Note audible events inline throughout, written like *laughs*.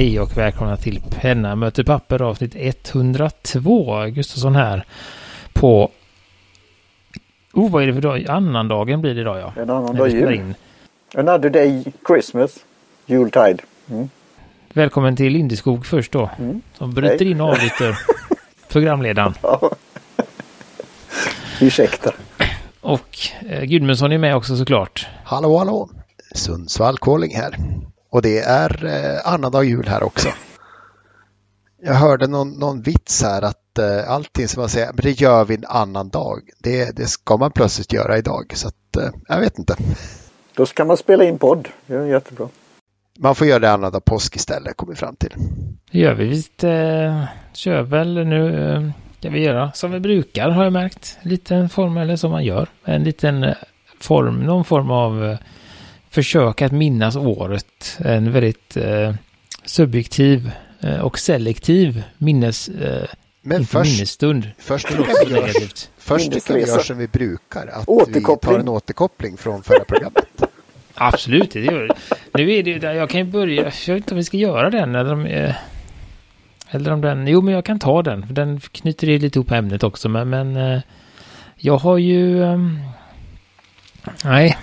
Hej och välkomna till Penna möter papper avsnitt 102. Gustafsson här på... Oh, vad är det för dag? Annandagen blir det idag ja. En annan dag jul. in. Another day Christmas. Jultide. Mm. Välkommen till Lindeskog först då. Mm. Som bryter Hej. in och avbryter *laughs* programledaren. Ja. Ursäkta. Och eh, Gudmundsson är med också såklart. Hallå, hallå! Sundsvall Calling här. Och det är eh, annandag jul här också. Jag hörde någon, någon vits här att eh, allting som man säger, men det gör vi en annan dag. Det, det ska man plötsligt göra idag. Så att, eh, jag vet inte. Då ska man spela in podd. Det är jättebra. Man får göra det annandag påsk istället, kommer vi fram till. Det gör vi. Vi eh, kör väl nu. Eh, vi göra som vi brukar har jag märkt. En liten form eller som man gör. En liten eh, form, någon form av eh, försök att minnas året. En väldigt eh, subjektiv eh, och selektiv minnes, eh, Men inte först, minnesstund. först Det tycker låter jag vi gör, negativt. först tycker jag vi gör Minnesresa. som vi brukar. Att vi tar en återkoppling från förra programmet. *laughs* Absolut, det gör det. Nu är det ju där, jag kan ju börja, jag vet inte om vi ska göra den eller om, eh, eller om den, jo men jag kan ta den, för den knyter det lite ihop ämnet också, men, men eh, jag har ju, ehm, nej,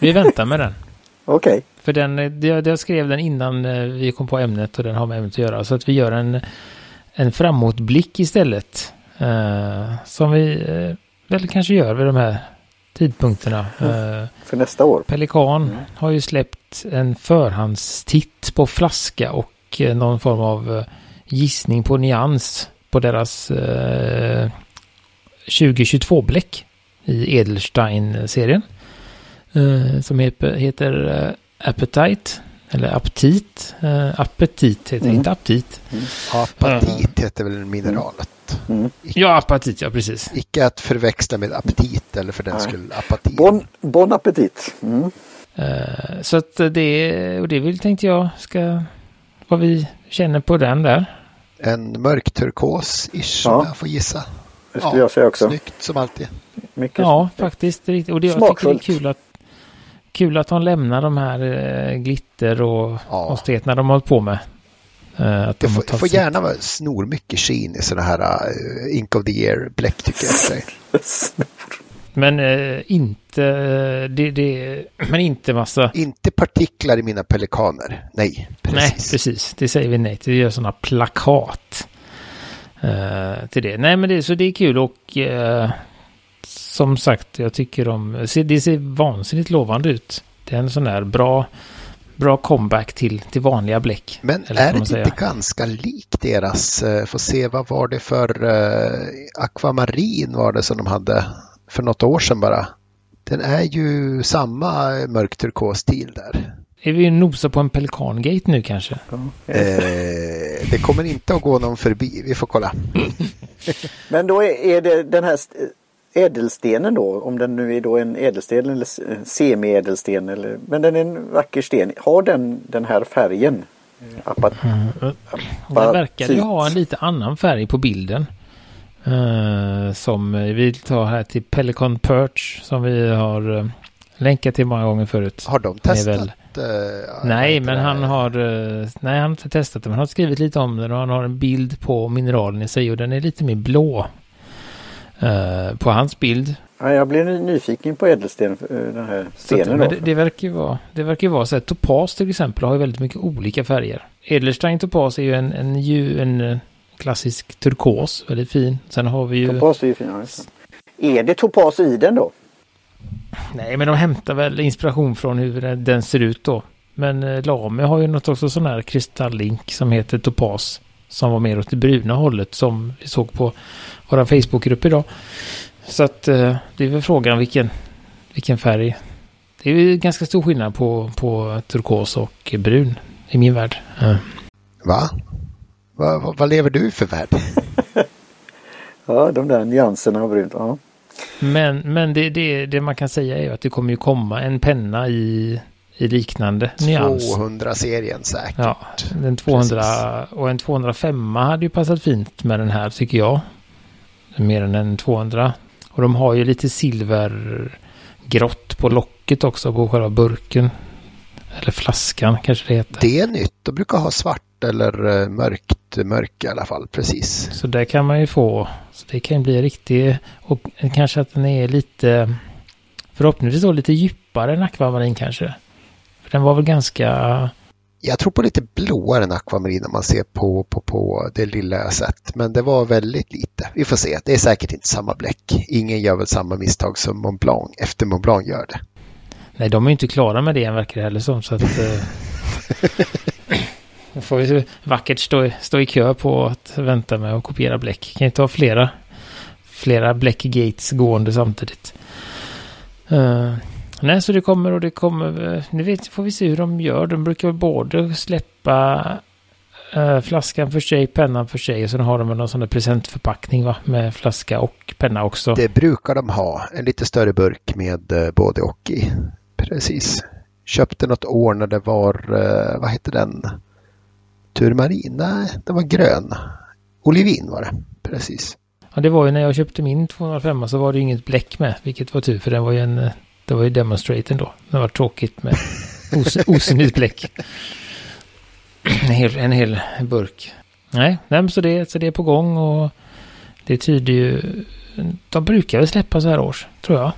vi väntar med den. *laughs* Okej. För den, jag, jag skrev den innan eh, vi kom på ämnet och den har med ämnet att göra, så att vi gör en, en framåtblick istället. Eh, som vi eh, väl kanske gör vid de här tidpunkterna. Eh, För nästa år. Pelikan Mm. har ju släppt en förhandstitt på flaska och eh, någon form av gissning på nyans på deras eh, 2022-bläck i Edelstein-serien. Eh, som heter, heter eh, Appetite, eller Aptit. Eh, appetit heter Mm. inte aptit. Apatit heter väl mineralet. Mm. Ja, apatit, ja precis. Icke att förväxla med aptit eller för den Nej. skull apati. Bon, bon appetit. Mm. Eh, så att det, och det vill tänkte jag ska, vad vi känner på den där. En mörk turkos-ish Ja. om jag får gissa. Det skulle jag säga också. Snyggt som alltid. Mycket Ja, faktiskt. Och det, jag tycker det är Smakfullt. kul att, kul att de lämnar de här eh, glitter och Ja. konstigheterna de har hållit på med. Eh, att har får, får gärna vara snor mycket skin i sådana här uh, Ink of the Year-bläck tycker jag. *laughs* Men eh, inte, eh, det, det, *clears throat* men inte massa. Inte partiklar i mina pelikaner. Nej, precis. Nej, precis. Det säger vi nej till. Vi gör sådana plakat till det. Nej, men det, så det är kul och som sagt, jag tycker de, det ser vansinnigt lovande ut. Det är en sån där bra, bra comeback till, till vanliga bläck. Men Eller är det säga. inte ganska likt deras, uh, får se vad var det för uh, akvamarin var det som de hade för något år sedan bara. Den är ju samma mörk turkos-stil där. Är vi nosa på en pelikangate nu kanske? Eh, det kommer inte att gå någon förbi, vi får kolla. Men då är, det den här ädelstenen då, om den nu är då en ädelsten eller semi-ädelsten eller, men den är en vacker sten. Har den den här färgen? Apat, Den verkar ju ha en lite annan färg på bilden. Eh, som vi tar här till Pelican Perch som vi har uh, länkat till många gånger förut. Har de testat? väl- vad Nej, men det? han har, nej, han har inte testat det, men han har skrivit lite om den och han har en bild på mineralen i sig och den är lite mer blå. Eh, på hans bild. ja, jag ny- nyfiken på ädelsten, eh, den här stenen det, det verkar ju vara, det verkar ju vara så att topas till exempel har ju väldigt mycket olika färger. Edelstein topas är ju en, en, ju, en eh, klassisk turkos, väldigt fin. Sen har vi ju, Topas är ju fin. Är det topas i den då? nej men de hämtar väl inspiration från hur den, den ser ut då. Men eh, Lame har ju något också sån här kristalllink som heter topas. Som var mer åt det bruna hållet som vi såg på vår Facebookgrupp idag. Så att eh, det är väl frågan vilken, vilken färg. Det är ju ganska stor skillnad på, på turkos och brun i min värld. Eh, Va? Va, va? Vad lever du för värld? *laughs* Ja, de där nyanserna av brunt. Ja. Men, men det, det, det man kan säga är att det kommer ju komma en penna i, i liknande nyans. 200-serien säkert. Ja, en 200 och en 205 hade ju passat fint med den här tycker jag. Mer än en 200. Och de har ju lite silvergrått på locket också på själva burken. Eller flaskan kanske det heter. Det är nytt. De brukar ha svart eller mörkt, mörk i alla fall. Precis. Så där kan man ju få. Så det kan bli riktigt. Och kanske att den är lite. Förhoppningsvis då lite djupare än akvamarin kanske. För den var väl ganska jag tror på lite blåare än akvamarin när man ser på, på, på det lilla jag sett. Men det var väldigt lite. Vi får se. Det är säkert inte samma bläck. Ingen gör väl samma misstag som Mont Blanc efter Mont Blanc gör det. Nej, de är inte klara med det än verkar det heller som. Så att, eh, *laughs* Då får vi vackert stå, stå i kö på att vänta med att kopiera bläck. Kan inte ha flera, flera bläckgates gående samtidigt. Uh, Nej, så det kommer och det kommer. Nu vet, får vi se hur de gör. De brukar både släppa äh, flaskan för sig, pennan för sig och sen har de någon sån där presentförpackning va? Med flaska och penna också. Det brukar de ha. En lite större burk med äh, både och i. Precis. Köpte något år när det var, äh, vad hette den? Turmarin? Nej, det var grön. Olivin var det. Precis. Ja, det var ju när jag köpte min 205 så var det inget bläck med, vilket var tur för den var ju en det var ju demonstraten då. Det var tråkigt med *laughs* os osynligt bläck. En hel, en hel burk. Nej, nej så, det, så det är på gång och det tyder ju... De brukar väl släppa så här års, tror jag.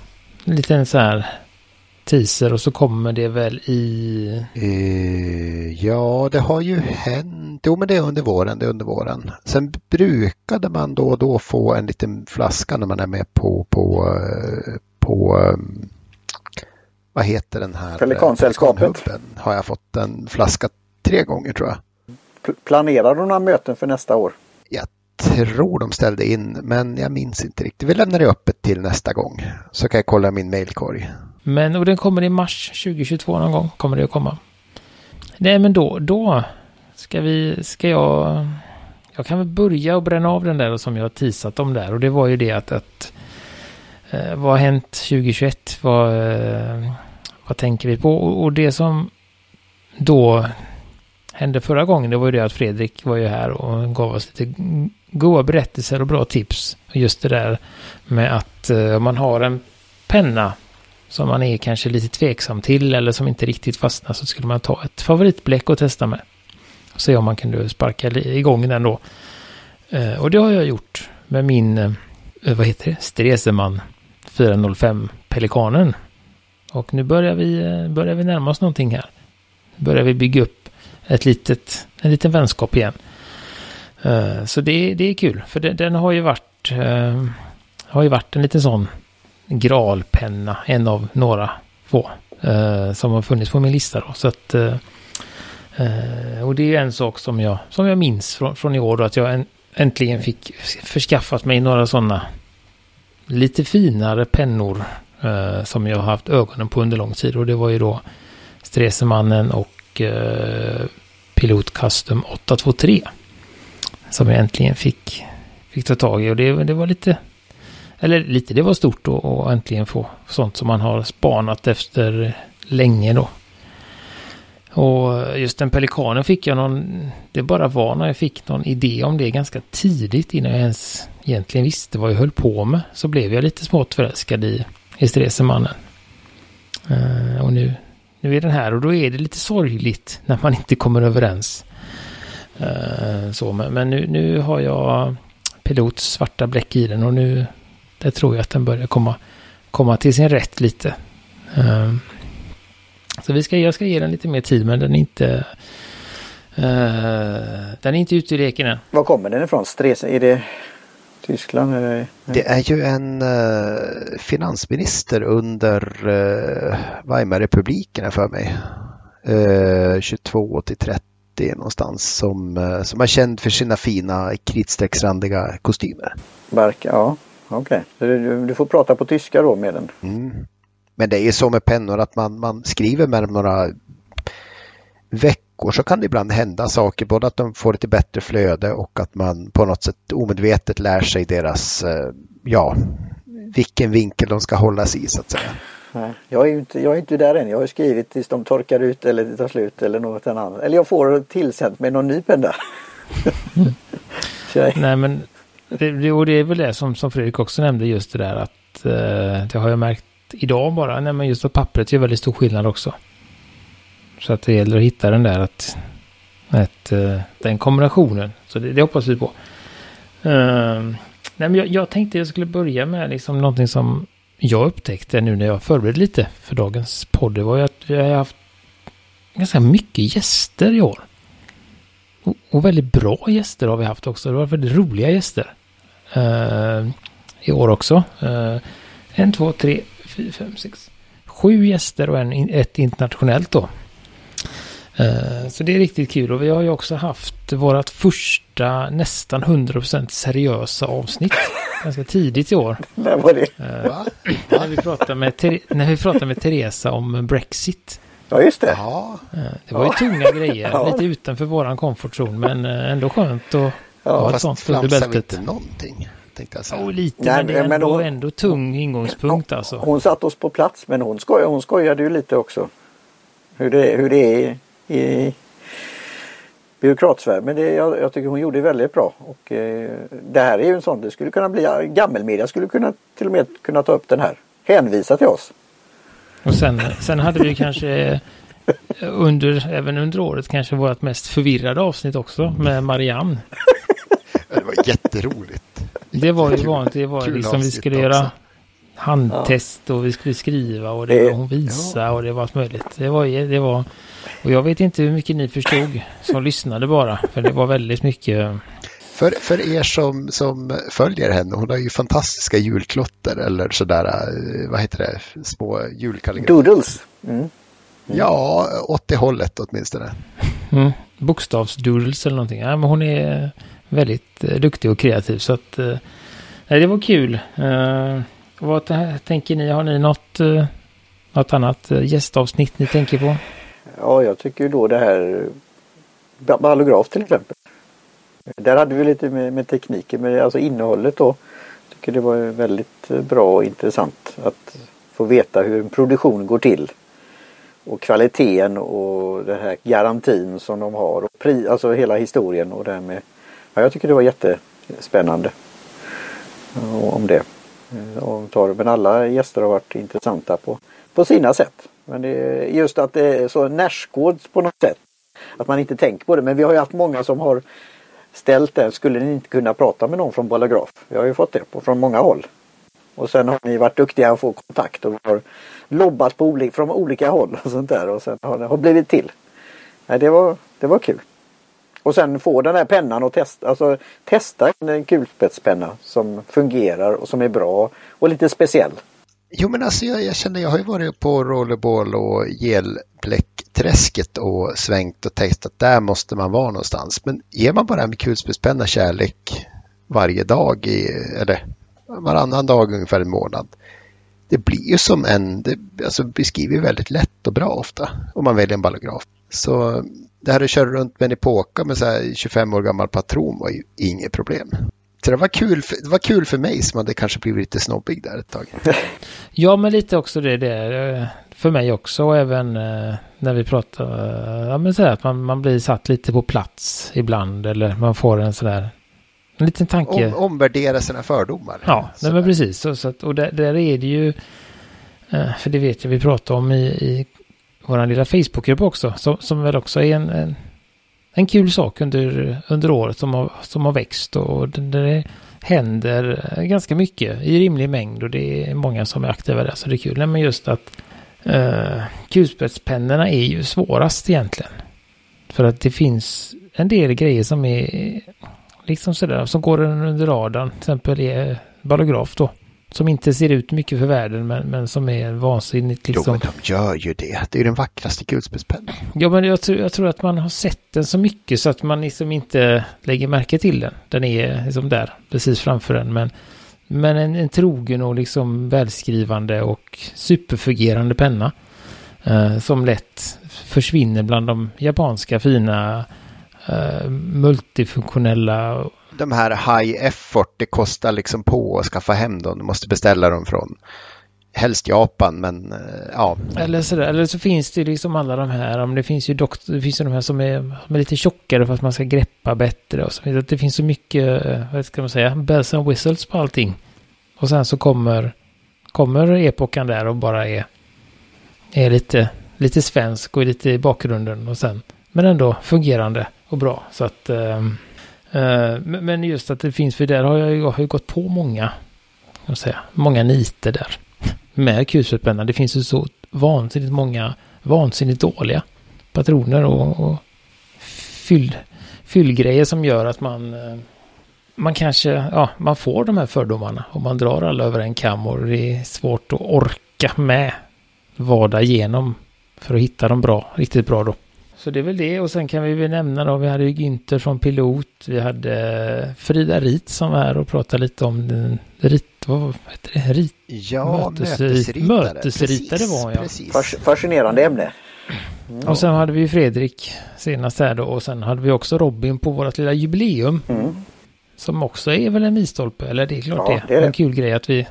En liten så här teaser och så kommer det väl i... Uh, ja, det har ju hänt. Jo, men det är under våren. Det är under våren. Sen brukade man då och då få en liten flaska när man är med på, på, eh, på um, vad heter den här? Pelikansällskapet. Har jag fått en flaska tre gånger tror jag. Planerar du några möten för nästa år? Jag tror de ställde in men jag minns inte riktigt. Vi lämnar det öppet till nästa gång. Så kan jag kolla min mailkorg. Men och den kommer i mars 2022 någon gång kommer det att komma. Nej men då, då ska vi, ska jag, jag kan väl börja och bränna av den där som jag har teasat om där och det var ju det att, att Eh, vad har hänt 2021? Vad, eh, vad tänker vi på? Och, och, det som då hände förra gången, det var ju det att Fredrik var ju här och gav oss lite goda berättelser och bra tips. Just det där med att eh, om man har en penna som man är kanske lite tveksam till eller som inte riktigt fastnar så skulle man ta ett favoritbläck och testa med. Och se om man kunde sparka igång den då. Eh, och det har jag gjort med min, eh, vad heter det, Streseman 405 Pelikanen. Och nu börjar vi, eh, börjar vi närma oss någonting här. Nu börjar vi bygga upp ett litet, en liten vänskap igen. Eh, så det, det är kul, för den, den har ju varit eh, har ju varit en liten sån gralpenna, en av några få som har funnits på min lista då. Så att, och det är en sak som jag, som jag minns från, från i år då, att jag äntligen fick förskaffat mig några sådana lite finare pennor eh, som jag har haft ögonen på under lång tid. Och det var ju då Stresemannen och eh, Pilot Custom 823. Som jag äntligen fick, fick ta tag i. Och det, det var lite, eller lite, det var stort att äntligen få sånt som man har spanat efter länge då. Och just den pelikanen fick jag någon, det bara var när jag fick någon idé om det ganska tidigt innan jag ens egentligen visste vad jag höll på med. Så blev jag lite smått förälskad i, i Stresemannen. Uh, eh, och nu, nu är den här och då är det lite sorgligt när man inte kommer överens. Uh, så, men, men nu, nu har jag pilots svarta bläck i den och nu det tror jag att den börjar komma, komma till sin rätt lite. Uh, så vi ska, jag ska ge den lite mer tid men den är inte uh, den är inte ute i leken än. Var kommer den ifrån? Stres, är det Tyskland? Eller? Det är ju en uh, finansminister under uh, Weimarrepubliken för mig. Uh, 22 till 30 någonstans som, uh, som är känd för sina fina kritstrecksrandiga kostymer. Bark, ja, okej. Okay. Du, du, får prata på tyska då med den. Mm. Men det är ju så med pennor att man, man skriver med några veckor så kan det ibland hända saker, både att de får lite bättre flöde och att man på något sätt omedvetet lär sig deras, eh, ja, vilken vinkel de ska hållas i så att säga. Jag är, inte, jag är inte där än. Jag har skrivit tills de torkar ut eller det tar slut eller något annat. Eller jag får tillsänt med någon ny penna. *laughs* Nej men det, och det är väl det som, som Fredrik också nämnde just det där att eh, det har jag märkt idag bara. Nej men just att pappret gör väldigt stor skillnad också. Så att det gäller att hitta den där att, att uh, den kombinationen. Så det, det hoppas vi på. Uh, nej, men jag, jag tänkte jag skulle börja med liksom någonting som jag upptäckte nu när jag förberedde lite för dagens podd. Det var ju att vi har haft ganska mycket gäster i år. Och, och väldigt bra gäster har vi haft också. Det var väldigt roliga gäster. Uh, I år också. Uh, en, två, tre, fyra, fem, sex, sju gäster och en, ett internationellt då. Uh, så det är riktigt kul och vi har ju också haft vårt första nästan 100% seriösa avsnitt *laughs* ganska tidigt i år. När var det? Uh, *clears throat* när, vi pratade med när vi pratade med Teresa om Brexit. Ja, just det. Ja. Uh, det var ju tunga grejer, ja. lite utanför våran comfort zone, men ändå skönt att ja, ha ett sånt under bältet. inte någonting? Tänkte jag säga. Oh, lite, Nej, men det är ändå, hon, ändå tung ingångspunkt hon, alltså. Hon satt oss på plats, men hon, skoj, hon skojade ju lite också. Hur det, hur det är i, i byråkratsfär. Men det, jag, jag, tycker hon gjorde det väldigt bra. Och, eh, det här är ju en sån, det skulle kunna bli, gammelmedia skulle kunna till och med kunna ta upp den här. Hänvisa till oss. Och sen, sen hade vi kanske under, även under året kanske vårt mest förvirrade avsnitt också med Marianne. *laughs* Det var jätteroligt. Det var ju vanligt, det var liksom vi skulle göra handtest och vi skulle skriva och det, var hon visa ja. och det var allt möjligt. Det var, det var, och jag vet inte hur mycket ni förstod som lyssnade bara, för det var väldigt mycket. För, för er som, som följer henne, hon har ju fantastiska julklotter eller sådär, eh, vad heter det, små julkalligrafer. Doodles. Mm. Mm. Ja, åt det hållet åtminstone. Mm. Bokstavsdoodles eller någonting. Ja, men hon är väldigt eh, duktig och kreativ så att eh, det var kul. Eh, vad tänker ni? Har ni något, eh, något annat eh, gästavsnitt ni tänker på? Ja, jag tycker då det här ballograf till exempel. Där hade vi lite med, med tekniken, men alltså innehållet då. Jag tycker det var väldigt eh, bra och intressant att få veta hur en produktion går till. Och kvaliteten och den här garantin som de har. Och pri, alltså hela historien och det här med. Ja, jag tycker det var jättespännande. Om det. Eh, Men alla gäster har varit intressanta på, på sina sätt. Men det är just att det är så närskåds på något sätt. Att man inte tänker på det. Men vi har ju haft många som har ställt det. Skulle ni inte kunna prata med någon från Bolograf? Vi har ju fått det på, från många håll. Och sen har ni varit duktiga att få kontakt och har lobbat på olika, från olika håll och sånt där. Och sen har det blivit till. Nej, det, var, det var kul. Och sen få den här pennan och testa, alltså testa en kulspetspenna som fungerar och som är bra och lite speciell. Jo men alltså jag, jag känner, jag har ju varit på rollerball och gelbläckträsket och svängt och testat, där måste man vara någonstans. Men ger man bara en kulspetspenna kärlek varje dag, i, eller varannan dag ungefär en månad, det blir ju som en, det alltså beskriver väldigt lätt och bra ofta om man väljer en ballograf. Så det här att köra runt med en epoka med så här 25 år gammal patron var ju inget problem. Så det var, kul för, det var kul för mig som hade kanske blivit lite snobbig där ett tag. *laughs* ja, men lite också det där. För mig också, och även eh, när vi pratar, eh, ja men så här att man, man blir satt lite på plats ibland eller man får en sådär en liten tanke. Om, omvärdera sina fördomar. Ja, nej, men precis. Så, så att, och där, där, är det ju, eh, för det vet jag vi pratade om i, i vår lilla Facebookgrupp också, som, som väl också är en, en, en kul sak under, under året som har, som har växt och det, det händer ganska mycket i rimlig mängd och det är många som är aktiva där så det är kul. Nej, men just att eh, kulspetspennorna är ju svårast egentligen. För att det finns en del grejer som är liksom sådär, som går under radarn. Till exempel är eh, ballograf då. Som inte ser ut mycket för världen men, men som är vansinnigt liksom. Jo men de gör ju det. Det är ju den vackraste kulspetspennan. Ja men jag tror, jag tror att man har sett den så mycket så att man liksom inte lägger märke till den. Den är liksom där precis framför den men men en, en trogen och liksom välskrivande och superfungerande penna. Eh, som lätt försvinner bland de japanska fina eh, multifunktionella de här high effort, det kostar liksom på att skaffa hem dem. Du måste beställa dem från helst Japan, men eh, ja. Eller så, eller så finns det liksom alla de här, det finns ju doktor, det finns ju de här som är, som är lite tjockare för att man ska greppa bättre och så vidare. Det finns så mycket, eh, vad ska man säga, bells and whistles på allting. Och sen så kommer, kommer epokan där och bara är, är lite, lite svensk och lite i bakgrunden och sen, men ändå fungerande och bra. Så att, um, Eh, men just att det finns, för där har jag, jag har ju gått på många, jag säga, många niter där med kulspetspennan. Det finns ju så vansinnigt många vansinnigt dåliga patroner och, och fyll, fyllgrejer som gör att man eh, man kanske, ja, man får de här fördomarna och man drar alla över en kam och det är svårt att orka med vada igenom för att hitta de bra, riktigt bra då. Så det är väl det och sen kan vi väl nämna då, vi hade ju Günther från Pilot, vi hade Frida Rit som var här och pratade lite om den rit, vad heter det, rit, ja, mötesritare. Mötesritare var jag. Precis. Fascinerande ämne. Mm. Och sen hade vi Fredrik senast här då och sen hade vi också Robin på vårt lilla jubileum. Mm. Som också är väl en milstolpe, eller det är klart ja, det är. Det. En kul grej att vi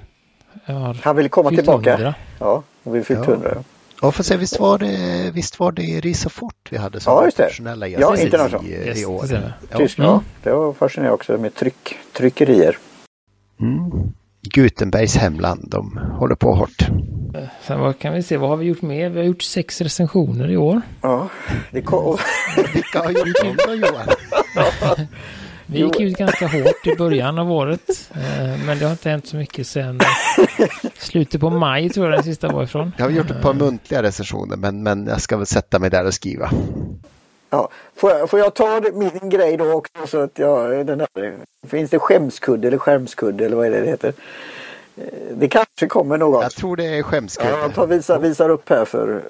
har Han vill komma tillbaka. 100. Ja, och vi fyllt ja. 100. Ja, för se, visst var det, visst var det Risofort vi hade som ja, internationella gäster ja, i, yes, i år? Ja. Tyskland, mm. det var fascinerande också med tryck, tryckerier. Mm. Gutenbergs hemland, de håller på hårt. Sen vad kan vi se, vad har vi gjort mer? Vi har gjort sex recensioner i år. Ja, det kom. *laughs* Vilka har gjort dem då Johan? *laughs* *laughs* Vi gick ut ganska hårt i början av året. Eh, men det har inte hänt så mycket sen slutet på maj tror jag den sista var ifrån. Jag har gjort ett par muntliga recensioner men, men jag ska väl sätta mig där och skriva. Ja, får, jag, får jag ta min grej då också så att jag, den här, finns det skämskudde eller skärmskudde eller vad är det det heter? Eh, det kanske kommer något. Jag tror det är skämskudde. Ja, jag tar, visar, visar upp här för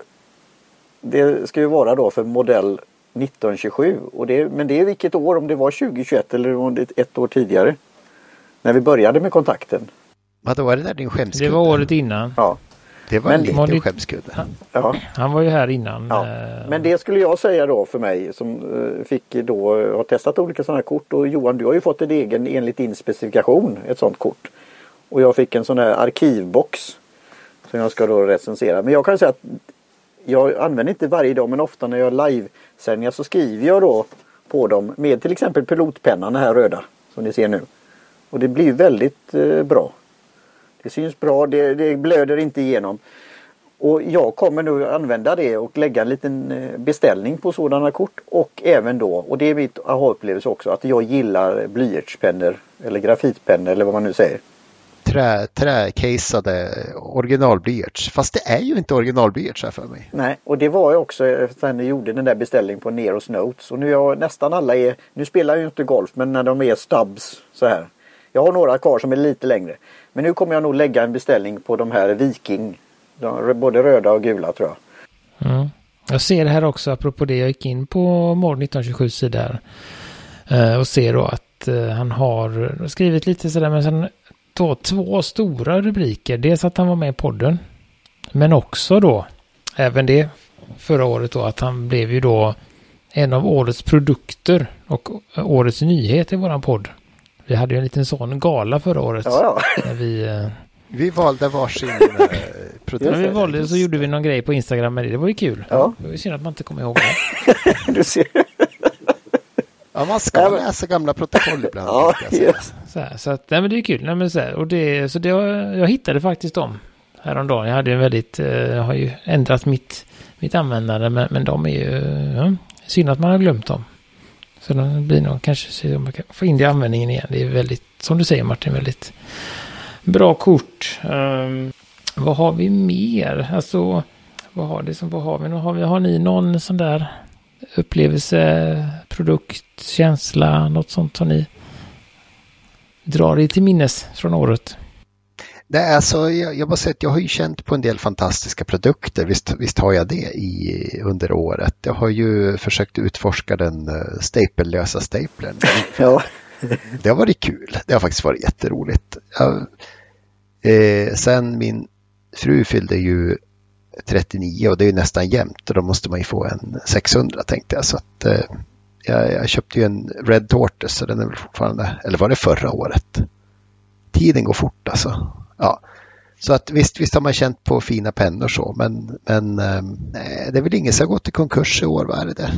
det ska ju vara då för modell 1927. Och det, men det är vilket år, om det var 2021 eller om det ett år tidigare. När vi började med kontakten. Vadå, var det där din skämskudde? Det var året innan. Ja. Det var men, en liten skämskudde. Han, ja. han var ju här innan. Ja. Eh, men det skulle jag säga då för mig som eh, fick då ha testat olika sådana här kort. Och Johan, du har ju fått en egen enligt din specifikation, ett sådant kort. Och jag fick en sån här arkivbox. Som jag ska då recensera. Men jag kan säga att jag använder inte varje dag men ofta när jag livesändningar så skriver jag då på dem med till exempel pilotpennan, den här röda som ni ser nu. Och det blir väldigt eh, bra. Det syns bra, det, det, blöder inte igenom. Och jag kommer nu använda det och lägga en liten eh, beställning på sådana kort och även då, och det är mitt aha-upplevelse också, att jag gillar blyertspennor eller grafitpennor eller vad man nu säger trä, träcasade originalblyerts. Fast det är ju inte originalblyerts här för mig. Nej, och det var ju också sen jag gjorde den där beställningen på Neros Notes. Och nu är nästan alla är, nu spelar jag ju inte golf, men när de är stubs så här. Jag har några kvar som är lite längre. Men nu kommer jag nog lägga en beställning på de här Viking. De, både röda och gula tror jag. Mm. Jag ser här också apropå det. Jag gick in på Morgon 1927 sida eh, och ser då att eh, han har skrivit lite sådär men sen då två stora rubriker. Dels att han var med i podden. Men också då, även det förra året då, att han blev ju då en av årets produkter och årets nyhet i våran podd. Vi hade ju en liten sån gala förra året. Ja, ja. När vi, eh, vi valde varsin eh, produkt. När vi valde så gjorde vi någon grej på Instagram med det. Det var ju kul. Ja. Det var ju synd att man inte kommer ihåg det. *laughs* du ser. Ja, man ska ja, men... läsa gamla protokoll *laughs* ibland. ja, yes. så, här, så att, nej men det är kul. Nej, men så här, och det, så det, jag hittade faktiskt dem häromdagen. Jag hade en väldigt, eh, jag har ju ändrat mitt, mitt användande, men, men de är ju, ja, synd att man har glömt dem. Så det blir nog kanske, om man kan få in det i användningen igen. Det är väldigt, som du säger Martin, väldigt bra kort. Um, vad har vi mer? Alltså, vad har, det som, vad har vi? Har, vi, har ni någon sån där upplevelse, produkt, känsla, något sånt som ni drar er till minnes från året? Det är alltså, jag, jag måste säga att jag har ju känt på en del fantastiska produkter, visst, visst har jag det i, under året. Jag har ju försökt utforska den uh, stapellösa staplern. *laughs* ja. det har varit kul, det har faktiskt varit jätteroligt. Jag, eh, sen min fru fyllde ju 39 och det är ju nästan jämnt och då måste man ju få en 600 tänkte jag. Så att, eh, jag, jag, köpte ju en Red Tortoise så den är väl fortfarande, eller var det förra året? Tiden går fort alltså. Ja. Så att visst, visst har man känt på fina pennor så men, men eh, det är väl ingen som har gått i konkurs i år, vad är det? Där?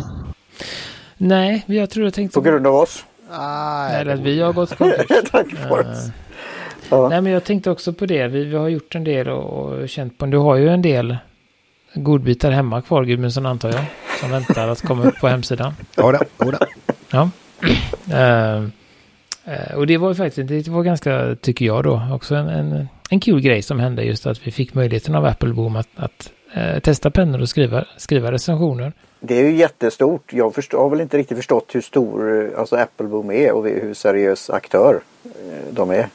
Nej, jag tror jag tänkte... På grund av oss? Ah, Eller att vi har gått i konkurs. *laughs* Tack för uh, Ja. Nej, men jag tänkte också på det. Vi, vi har gjort en del och, och känt på Du har ju en del godbitar hemma kvar Gudmundsson antar jag. Som väntar att komma upp på hemsidan. Jodå, *laughs* jodå. Ja. Uh, *clears throat* uh, och det var ju faktiskt, det var ganska, tycker jag då, också en, en, en kul grej som hände just att vi fick möjligheten av Appleboom att, att uh, testa pennor och skriva, skriva recensioner. Det är ju jättestort. Jag förstår, har väl inte riktigt förstått hur stor alltså Appleboom är och hur seriös aktör de är.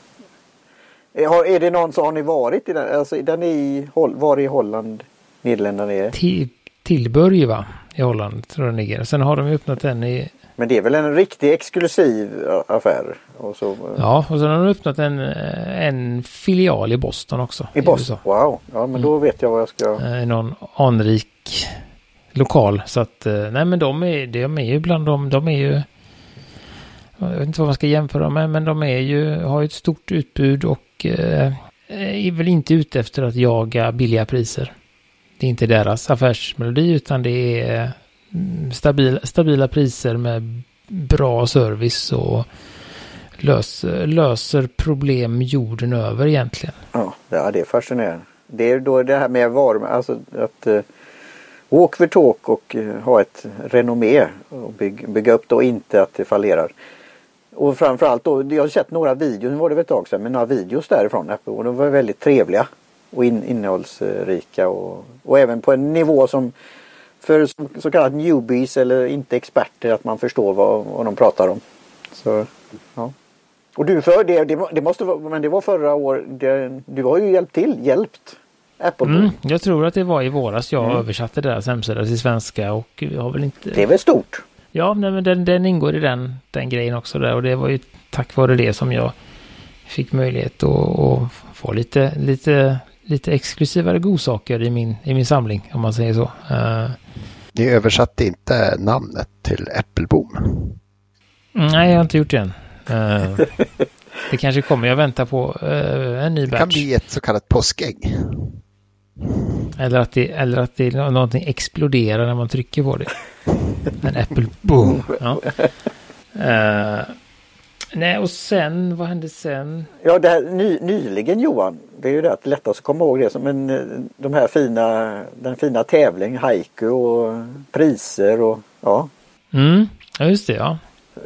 Har, är det någon som har ni varit i den? Alltså den är i, var i Holland, Nederländerna är Till, Tilburg va? I Holland tror jag den ligger. Sen har de öppnat den i... Men det är väl en riktig exklusiv affär? Och så... Ja, och sen har de öppnat en, en filial i Boston också. I, i Boston? USA. Wow, ja men då mm. vet jag vad jag ska... I någon anrik lokal. Så att, nej men de är, de är ju bland de, de är ju... Jag vet inte vad man ska jämföra med, men de är ju, har ett stort utbud och eh, eh, är väl inte ute efter att jaga billiga priser. Det är inte deras affärsmelodi utan det är mm, stabil, stabila, priser med bra service och löser, löser problem jorden över egentligen. Ja, det är fascinerande. Det är då det här med varumärke, alltså att eh, uh, walk the talk och uh, ha ett renommé och bygga, bygga upp det och inte att det fallerar. Och framförallt då, jag har sett några videos, nu var det väl ett tag sedan, men några videos därifrån och de var väldigt trevliga och in, innehållsrika och, och även på en nivå som för så, kallat newbies eller inte experter att man förstår vad, vad de pratar om. Så, ja. Och du för det, det, det måste vara, men det var förra året, du har ju hjälpt till, hjälpt Apple. Mm, jag tror att det var i våras jag mm. översatte deras hemsida till svenska och vi har väl inte... Det är väl stort? Ja, nej, men den, den ingår i den, den grejen också där och det var ju tack vare det som jag fick möjlighet att, att få lite, lite, lite exklusivare godsaker i min, i min samling om man säger så. Uh, Ni översatte inte namnet till Äppelbom? Nej, jag har inte gjort det än. Uh, det kanske kommer. Jag väntar på uh, en ny batch. Det kan bli ett så kallat påskägg. Eller att, det, eller att det, någonting exploderar när man trycker på det. En Apple boom. Ja. Uh, nej, och sen, vad hände sen? Ja, det här ny, nyligen Johan. Det är ju rätt lättast att komma ihåg det som en, eh, de här fina, den fina tävlingen, haiku och priser och ja. Mm, ja just det ja.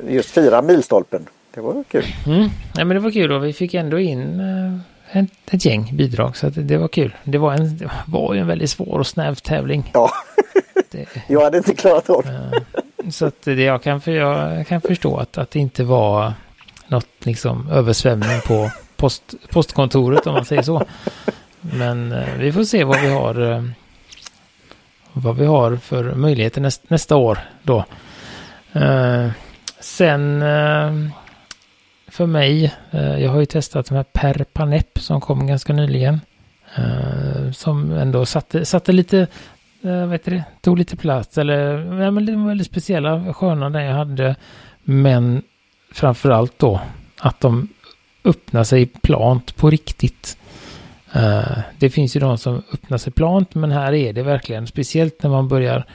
Just fira milstolpen. Det var kul. Mm. Ja, men det var kul och vi fick ändå in uh, ett, ett gäng bidrag så det, det, var kul. Det var, en, det var ju en väldigt svår och snäv tävling. Ja, det, jag hade inte klarat av. Så att det, jag, kan, för, jag kan förstå att, att det inte var något liksom översvämning på post, postkontoret om man säger så. Men eh, vi får se vad vi har eh, vad vi har för möjligheter näst, nästa år då. Eh, sen eh, för mig. Eh, jag har ju testat de här Perpanep som kom ganska nyligen. Eh, som ändå satte, satte lite, eh, vad heter det, tog lite plats eller, ja, men det var väldigt speciella sköna där jag hade. Men framförallt då att de öppnar sig plant på riktigt. Det finns ju de som öppnar sig plant men här är det verkligen speciellt när man börjar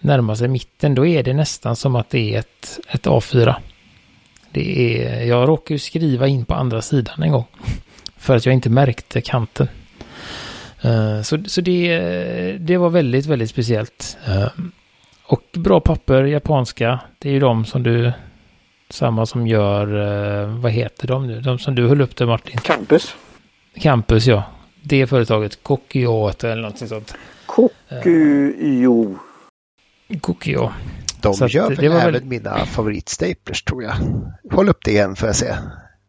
närma sig mitten. Då är det nästan som att det är ett, ett A4. Det är, jag råkade skriva in på andra sidan en gång. För att jag inte märkte kanten. Uh, så så det, det var väldigt, väldigt speciellt. Uh, och bra papper, japanska. Det är ju de som du... Samma som gör, uh, vad heter de nu? De som du höll upp där Martin. Campus. Campus ja. Det företaget, Kokio eller något sånt. Kokio. Kokio. De så gör väl även väl... mina favoritstaplers tror jag. Håll upp det igen får jag se.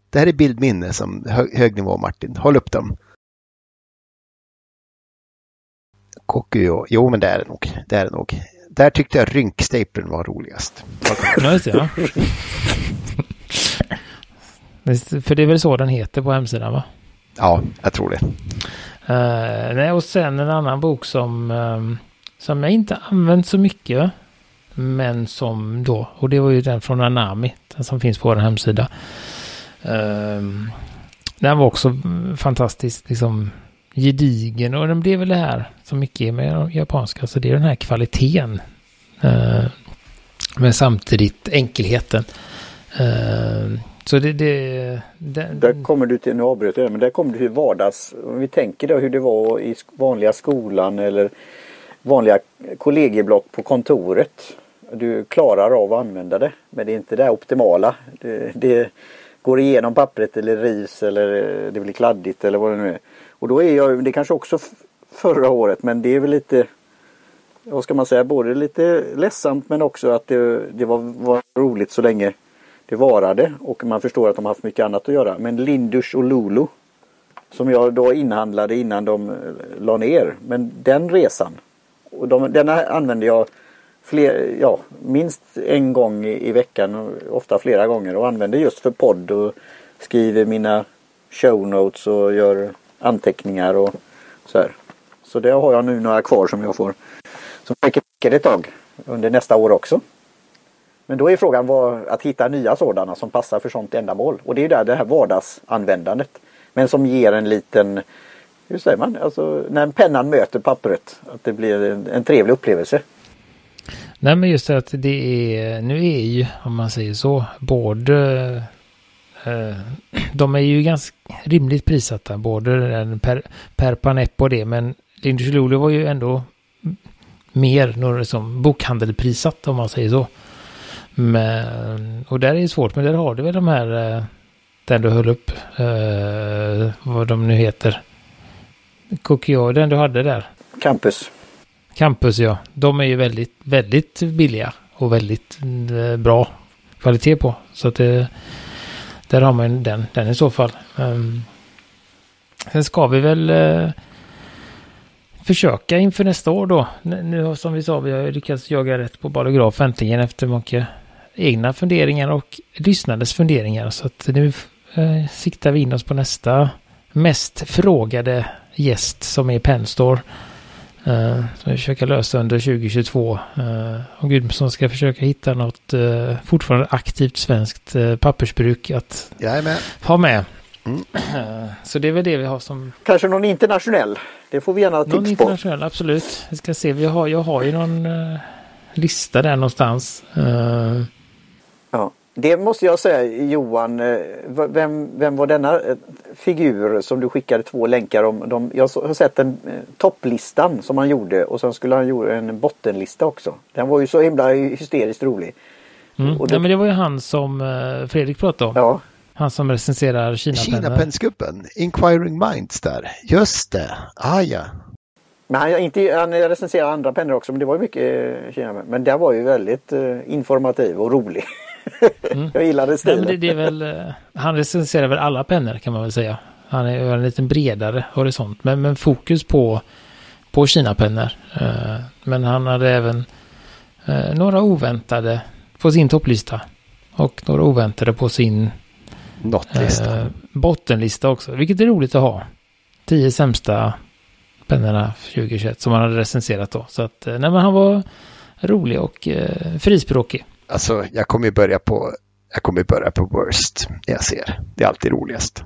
Det här är bildminne som hö hög nivå Martin. Håll upp dem. Kokyo. Jo men det är det nog. Det är det nog. Där tyckte jag rynkstaplern var roligast. Ja, just det, ja. *laughs* För det är väl så den heter på hemsidan va? Ja, jag tror det. Uh, nej, och sen en annan bok som, um, som jag inte använt så mycket. Men som då, och det var ju den från Anami, den som finns på vår hemsida. Um, den var också fantastiskt liksom gedigen och den blev väl det här som mycket är med japanska, så det är den här kvaliteten. Uh, men samtidigt enkelheten. Uh, så det, det, det, Där kommer du till, nu avbröt jag men där kommer du till vardags, om vi tänker då hur det var i vanliga skolan eller vanliga kollegieblock på kontoret. Du klarar av att använda det men det är inte det optimala. Det, det går igenom pappret eller rivs eller eh, det blir kladdigt eller vad det nu är. Och då är jag, det kanske också förra året men det är väl lite vad ska man säga, både lite ledsamt men också att det, det var, var roligt så länge det varade och man förstår att de har haft mycket annat att göra. Men Lindus och Lulu som jag då inhandlade innan de eh, la ner. Men den resan, och de, den använde jag fler, ja, minst en gång i, i veckan, ofta flera gånger och använder just för podd och skriver mina show notes och gör anteckningar och så här. Så det har jag nu några kvar som jag får som räcker ett tag under nästa år också. Men då är frågan vad, att hitta nya sådana som passar för sånt ändamål. Och det är där det här vardagsanvändandet. Men som ger en liten, hur säger man, alltså när pennan möter pappret. Att det blir en, en trevlig upplevelse. Nej men just det att det är, nu är ju, om man säger så, både eh, de är ju ganska rimligt prissatta, både per, per Panep och det, men Lindy Luleå var ju ändå mer några som bokhandelprissatt om man säger så. Men, och där är det svårt, men där har du väl de här, eh, den du höll upp, eh, vad de nu heter. Kokio, den du hade där. Campus. Campus ja. De är ju väldigt, väldigt billiga och väldigt eh, bra kvalitet på. Så att det, där har man den, den i så fall. Um, sen ska vi väl uh, försöka inför nästa år då. Nu som vi sa, vi har lyckats jaga rätt på Balograf äntligen efter många egna funderingar och lyssnades funderingar. Så att nu eh, siktar vi in oss på nästa mest frågade gäst som är Penstore. Uh, som vi försöker lösa under 2022. Uh, eh, och Gudmundsson ska försöka hitta något uh, fortfarande aktivt svenskt uh, pappersbruk att med. ha med. Mm. Så det är väl det vi har som... Kanske någon internationell. Det får vi gärna tips någon på. internationell, absolut. Vi ska se, vi har, jag har ju någon lista där någonstans. Det måste jag säga Johan. Eh, vem, vem var denna eh, figur som du skickade två länkar om? De, jag har sett den eh, topplistan som han gjorde och sen skulle han göra en bottenlista också. Den var ju så himla hysteriskt rolig. Mm. Det... Ja, men det var ju han som Fredrik pratade om. Ja. Han som recenserar Kina-pennor. Kina-pennskuppen, Inquiring Minds där. Just det, ah ja. Men han, inte, han recenserar andra pennor också men det var ju mycket Kina. Men den var ju väldigt informativ och rolig. *laughs* Mm. *laughs* jag gillade stilen. det, det är väl, eh, han recenserar väl alla pennor kan man väl säga. Han är en lite bredare horisont. Men, men fokus på, på Kina-pennor. Uh, men han hade även uh, några oväntade på sin topplista. Och några oväntade på sin uh, bottenlista också. Vilket är roligt att ha. Tio sämsta pennorna 2021 som han hade recenserat då. Så att nej, men han var rolig och frispråkig alltså jag kommer ju börja på, jag kommer börja på worst det jag ser. Det är alltid roligast.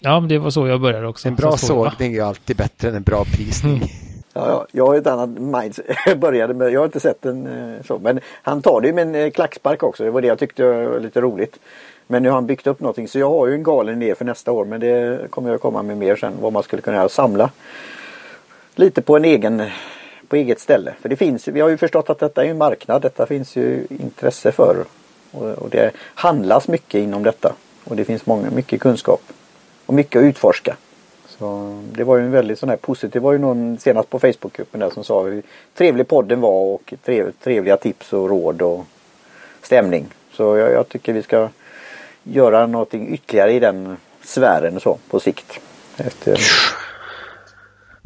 Ja, men det var så jag började också. En bra sågning är alltid bättre än en bra prisning. Mm. Ja, ja, jag har ett annat mind. Jag *laughs* började med, jag har inte sett den eh, så, men han tar det ju med en eh, klackspark också. Det var det jag tyckte var lite roligt. Men nu har han byggt upp någonting så jag har ju en galen idé för nästa år men det kommer jag komma med mer sen vad man skulle kunna göra. Samla lite på en egen på eget ställe. För det finns, vi har ju förstått att detta är en marknad. Detta finns ju intresse för. Och, och det handlas mycket inom detta. Och det finns många, mycket kunskap. Och mycket att utforska. Så det var ju en väldigt sån här positiv. Det var ju någon senast på Facebookgruppen där som sa hur trevlig podden var och trev, trevliga tips och råd och stämning. Så jag, jag tycker vi ska göra någonting ytterligare i den sfären så på sikt. Efter...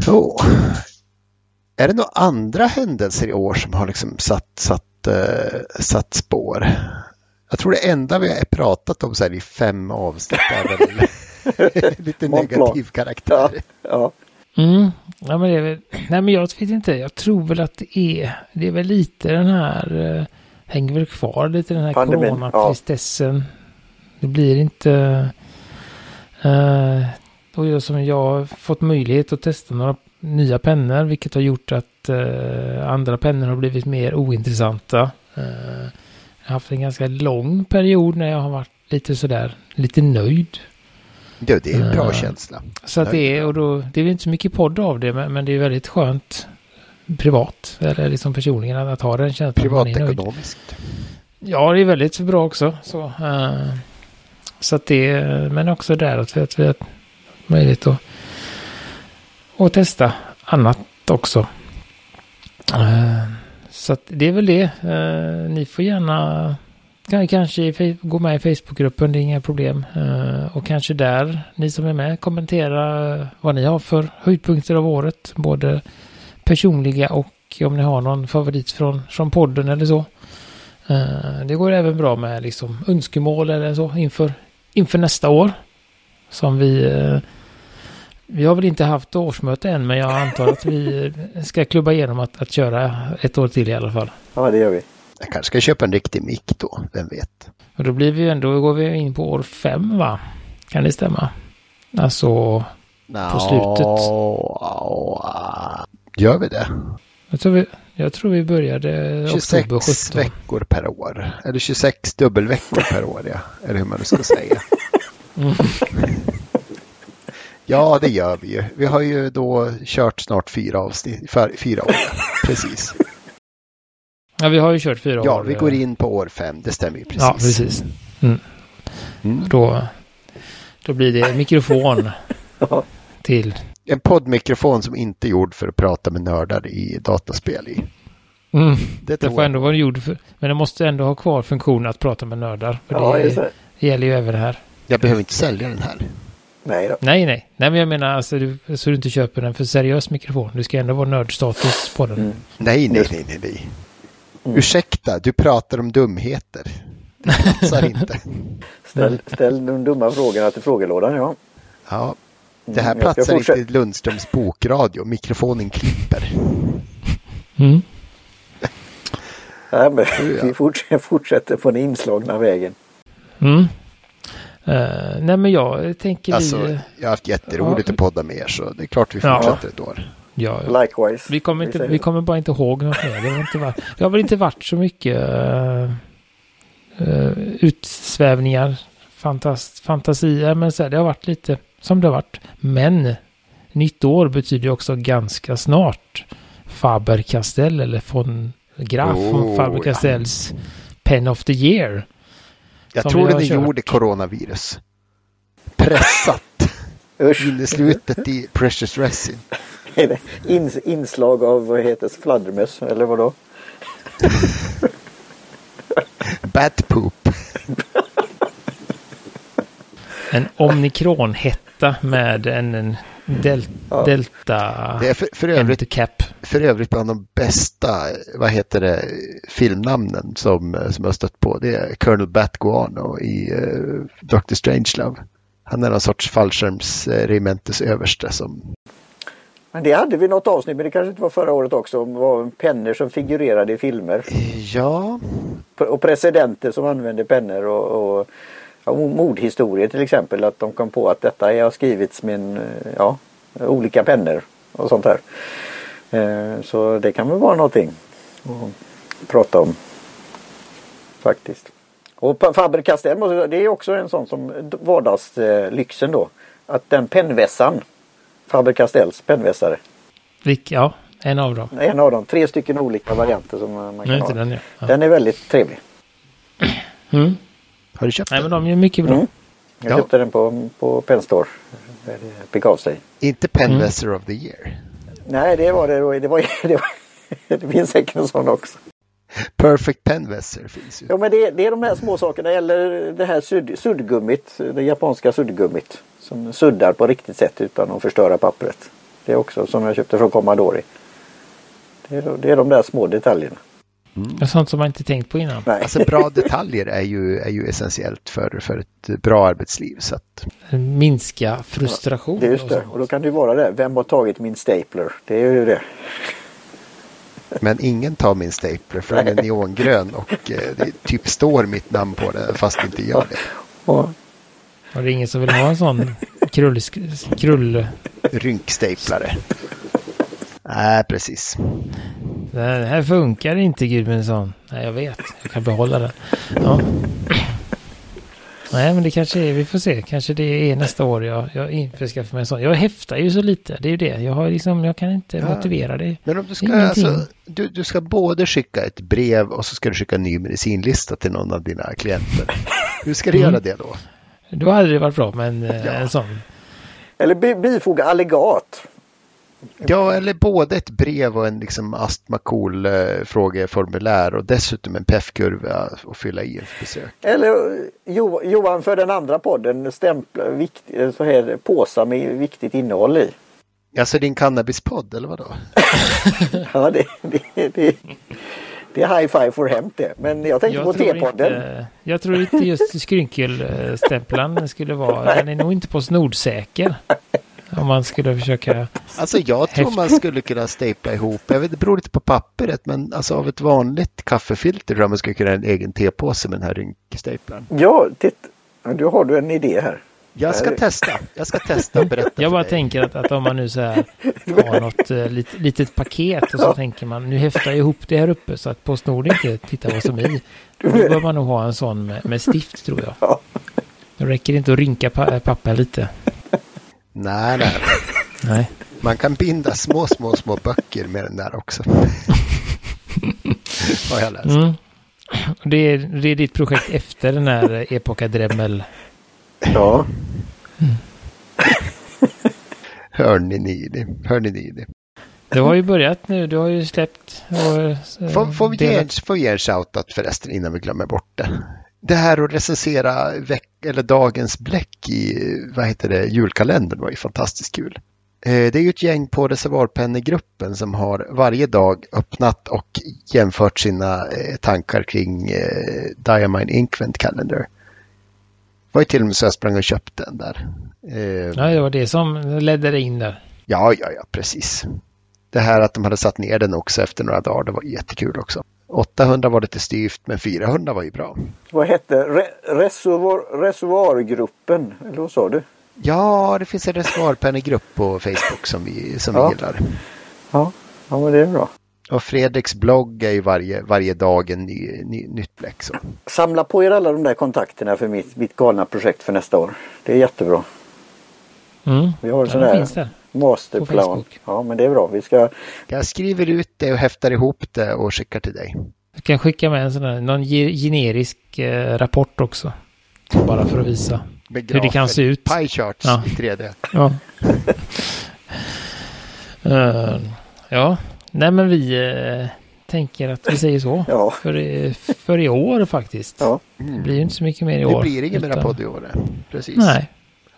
Så. Är det några andra händelser i år som har liksom satt, satt, uh, satt spår? Jag tror det enda vi har pratat om så här i fem avsnitt är väl *laughs* lite negativ karaktär. Ja, ja. Mm. Ja, men det är väl, nej men jag vet inte, jag tror väl att det är, det är väl lite den här, uh, hänger väl kvar lite den här coronatristessen. Ja. Det blir inte, uh, och som jag har fått möjlighet att testa några nya pennor vilket har gjort att eh, andra pennor har blivit mer ointressanta. Eh, jag har haft en ganska lång period när jag har varit lite sådär, lite nöjd. Ja, det är en bra uh, känsla. Så att det är, och då, det är väl inte så mycket podd av det, men, men det är väldigt skönt privat. Eller liksom personligen att ha den känslan. Privatekonomiskt. Ja, det är väldigt bra också. Så, eh, så att det, men också där att vi, att vi har möjlighet att, och testa annat också. Eh, så att det är väl det. Eh, ni får gärna kanske gå med i Facebookgruppen, det är inga problem. Eh, och kanske där, ni som är med, kommentera vad ni har för höjdpunkter av året. Både personliga och om ni har någon favorit från, från podden eller så. Det går även bra med liksom önskemål eller så inför, inför nästa år. Som vi... Vi har väl inte haft årsmöte än, men jag antar att vi ska klubba igenom att, att köra ett år till i alla fall. Ja, det gör vi. Jag kanske ska köpa en riktig mick då, vem vet? Och då blir vi ändå, då går vi in på år fem va? Kan det stämma? Alltså, På slutet. Gör vi det? jag tror vi, jag tror vi började 26 oktober 17. veckor per år. Eller 26 dubbelveckor per år, ja. Eller hur man nu ska säga. *laughs* Mm. Ja, det gör vi ju. Vi har ju då kört snart fyra avsnitt, fyra år. *laughs* Precis. Ja, vi har ju kört fyra Ja, år. vi går in på år fem. Det stämmer ju precis. Ja, precis. Mm. Mm. Då, då blir det mikrofon *laughs* Ja. till. En poddmikrofon som inte är gjord för att prata med nördar i dataspel i. Mm. Det Det får jag. ändå vara gjord för, men det måste ändå ha kvar funktionen att prata med nördar. För Ja, det. det gäller ju även här. Jag behöver inte sälja den här. Nej då. Nej, nej. Nej, men jag menar alltså du, så du inte köper en för seriös mikrofon. Det ska ändå vara nördstatus på den. Mm. Nej, nej, nej, nej, nej. Mm. Ursäkta, du pratar om dumheter. Det passar inte. *laughs* Ställ, ställ de dumma frågorna till frågelådan, ja. Ja, det här Mm, platsar inte i Lundströms bokradio. Mikrofonen klipper. Mm. Nej, men vi fortsätter, fortsätter på den inslagna vägen. Mm. Eh, nej, men jag tänker Alltså, vi... jag har haft jätteroligt Ja. att podda med er så det är klart vi Ja. fortsätter ett år. Ja, ja. Likewise. Vi kommer, inte, vi kommer bara inte ihåg något mer. Det har, inte varit, det har väl inte varit så mycket uh, utsvävningar, fantast, fantasier, men så här, det har varit lite som det har varit. Men nytt år betyder ju också ganska snart Faber-Castell eller von Graf Oh, von ja. Faber-Castells Pen of the Year. Jag tror den kört. gjorde coronavirus. Pressat *laughs* Usch. in i slutet i Precious Resin. *laughs* Är det ins, inslag av, vad heter det, fladdermöss eller vadå? *laughs* Bat poop. En omikronhetta med en, en del, Ja. delta Det är för, för, övrigt, handicap. för övrigt bland de bästa, vad heter det, filmnamnen som, som jag har stött på. Det är Colonel Batguano i uh, Dr. Strangelove. Han är någon sorts fallskärmsregementes överste som Men det hade vi något avsnitt, men det kanske inte var förra året också, om var pennor som figurerade i filmer. Ja, Och presidenter som använde pennor och, och mordhistorier till exempel. Att de kom på att detta har skrivits med eh, ja, olika pennor och sånt här. Eh, Så det kan väl vara någonting att prata om. Faktiskt. Och jag säga, det är också en sån som vardagslyxen då. Att den pennvässan, Faber-Castells pennvässare. Vilk, ja, en av dem. En av dem, tre stycken olika varianter som man Nej, kan inte ha. den ja. Den är väldigt trevlig. Mm. Har du köpt Nej, den? men de är mycket bra. Mm. Jag Ja. köpte den på, på Penn Store. Där det begav sig. Inte Penvesser of the year. Nej, det var det. Det, var, *laughs* det, var, det finns säkert en sån också. Perfect Penvesser finns ju. Ja, men det, det är de här små sakerna. Eller det här sudd, suddgummit. Det japanska suddgummit. Som suddar på riktigt sätt utan att förstöra pappret. Det är också som jag köpte från Commodore. Det är, det är de där små detaljerna. Det är sånt som man inte tänkt på innan. Nej. Alltså bra detaljer är ju, är ju essentiellt för, för ett bra arbetsliv. Så att, Minska frustration. Det är just det. Och då kan det ju vara det. Vem har tagit min stapler? Det är ju det. men ingen tar min stapler för den är neongrön och eh, det typ står mitt namn på den fast det inte gör det. Och, Och det är ingen som vill ha en sån krull... krull Rynkstaplare. Nej, precis. det här funkar inte Gudmundsson. Nej, jag vet. Jag kan behålla den. Ja. Nej, men det kanske är, vi får se, kanske det är nästa år jag, jag införskaffar mig en sån. Jag häftar ju så lite, det är ju det. Jag har liksom, jag kan inte Ja. motivera det. Men om du ska, alltså, du, du ska både skicka ett brev och så ska du skicka en ny medicinlista till någon av dina klienter. Hur ska du Mm. göra det då? Då hade det varit bra med en, Ja. en sån. Eller bi- bifoga alligat. Ja, eller både ett brev och en liksom astma-cool eh, frågeformulär och dessutom en PEF-kurva att fylla i inför besök. Eller eh, Jo- Johan för den andra podden stämpla vikt, eh, så här påsar med viktigt innehåll i. Alltså din cannabispodd eller vadå? *laughs* Ja, det, det, det, det är high five for hämt det. Men jag tänkte på tror T-podden. jag tror inte just *laughs* skrynkelstämplan skulle vara, den är nog inte på snordsäker. *laughs* Om man skulle försöka, Alltså jag tror man skulle kunna stapla ihop, jag vet det beror lite på pappret, men alltså av ett vanligt kaffefilter tror jag man skulle kunna göra en egen tepåse med den här rynkstaplaren. Ja, titta. Du har du en idé här. Jag ska testa, jag ska testa och berätta *laughs* jag bara dig. tänker att, att om man nu så här har *laughs* något eh, lit, litet paket och så tänker man nu häftar jag ihop det här uppe så att Postnord inte tittar vad som är i. Då *laughs* bör man nog ha en sån med, med stift tror jag. Ja. Det räcker inte att rynka pa, papper lite. Nej, nej. *laughs* Nej. Man kan binda små, små, små böcker med den där också. *laughs* Har jag läst. Mm. Det, är, det är ditt projekt efter den här Epoca Dremel. Ja. *laughs* Hörni ni det? Hörni ni det? Du har ju börjat nu, du har ju släppt och eh, Får, får, vi ge, en- delat- får vi ge en shoutout förresten innan vi glömmer bort det? Det här att recensera veck, eller dagens bläck i vad heter det, julkalendern var ju fantastiskt kul. Eh, Det är ju ett gäng på Reservoarpennegruppen som har varje dag öppnat och jämfört sina eh, tankar kring eh, Diamine Inkvent Calendar. Det var ju till och med så jag sprang och köpte den där. Ja, det var det som ledde dig in där. Ja, ja, ja, precis. Det här att de hade satt ner den också efter några dagar, det var jättekul också. 800 var lite styvt, men 400 var ju bra. Vad hette Re reservoar, Reservoargruppen? Eller vad sa du? Ja, det finns en reservoarpennegrupp på Facebook som vi, som Ja. vi gillar. Ja, ja men det är bra. Och Fredriks blogg är ju varje, varje dag en ny, ny, nytt bläck. Så. Samla på er alla de där kontakterna för mitt, mitt galna projekt för nästa år. Det är jättebra. Mm. Vi har en Ja, sån det där masterplan. Ja men det är bra. Vi ska Jag skriver ut det och häftar ihop det och skickar till dig. Du kan skicka med en sån här, någon ge- generisk eh, rapport också. Bara för att visa. Med Hur det kan se ut. Pie charts Ja. i 3D. Ja. *laughs* Eh, ja, nej men vi eh, tänker att vi säger så. *laughs* Ja. För, i- för i år faktiskt. Ja. Det blir ju inte så mycket mer i Det år. blir ingen utan- podd i år. Precis. Nej.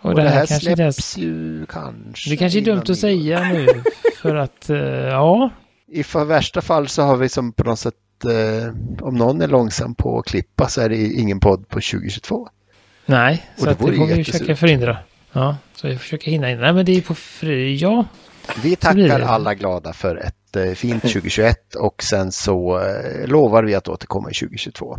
Och, Och det, det här, här kanske släpps ju kanske. Det kanske är dumt att säga nu. *laughs* För att, eh, ja. I för värsta fall så har vi som på något sätt, eh, om någon är långsam på att klippa så är det ingen podd på 2022. Nej, Och så det att det får vi försöka förhindra. Ja, så vi försöker hinna in. Nej, men det är på fri... Ja, Vi tackar alla glada för ett eh, fint 2021 och sen så eh, lovar vi att återkomma i 2022.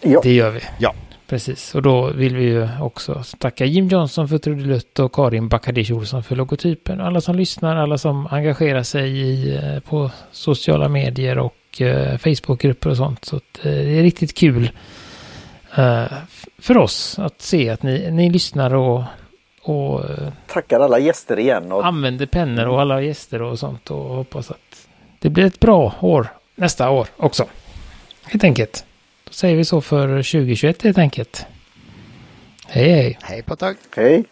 Ja. det gör vi. Ja. Precis, och då vill vi ju också tacka Jim Johnson för trudelutt och Karin Bakadish Olsson för logotypen. Alla som lyssnar, alla som engagerar sig i, eh, på sociala medier och eh, Facebookgrupper och sånt. Så att, eh, det är riktigt kul eh, för oss att se att ni, ni lyssnar och, och eh, Tackar alla gäster igen. Och använder pennor och alla gäster och sånt och hoppas att det blir ett bra år nästa år också. Helt enkelt. Då säger vi så för 2021 helt enkelt. Hej hej. Hej på tag! Hej.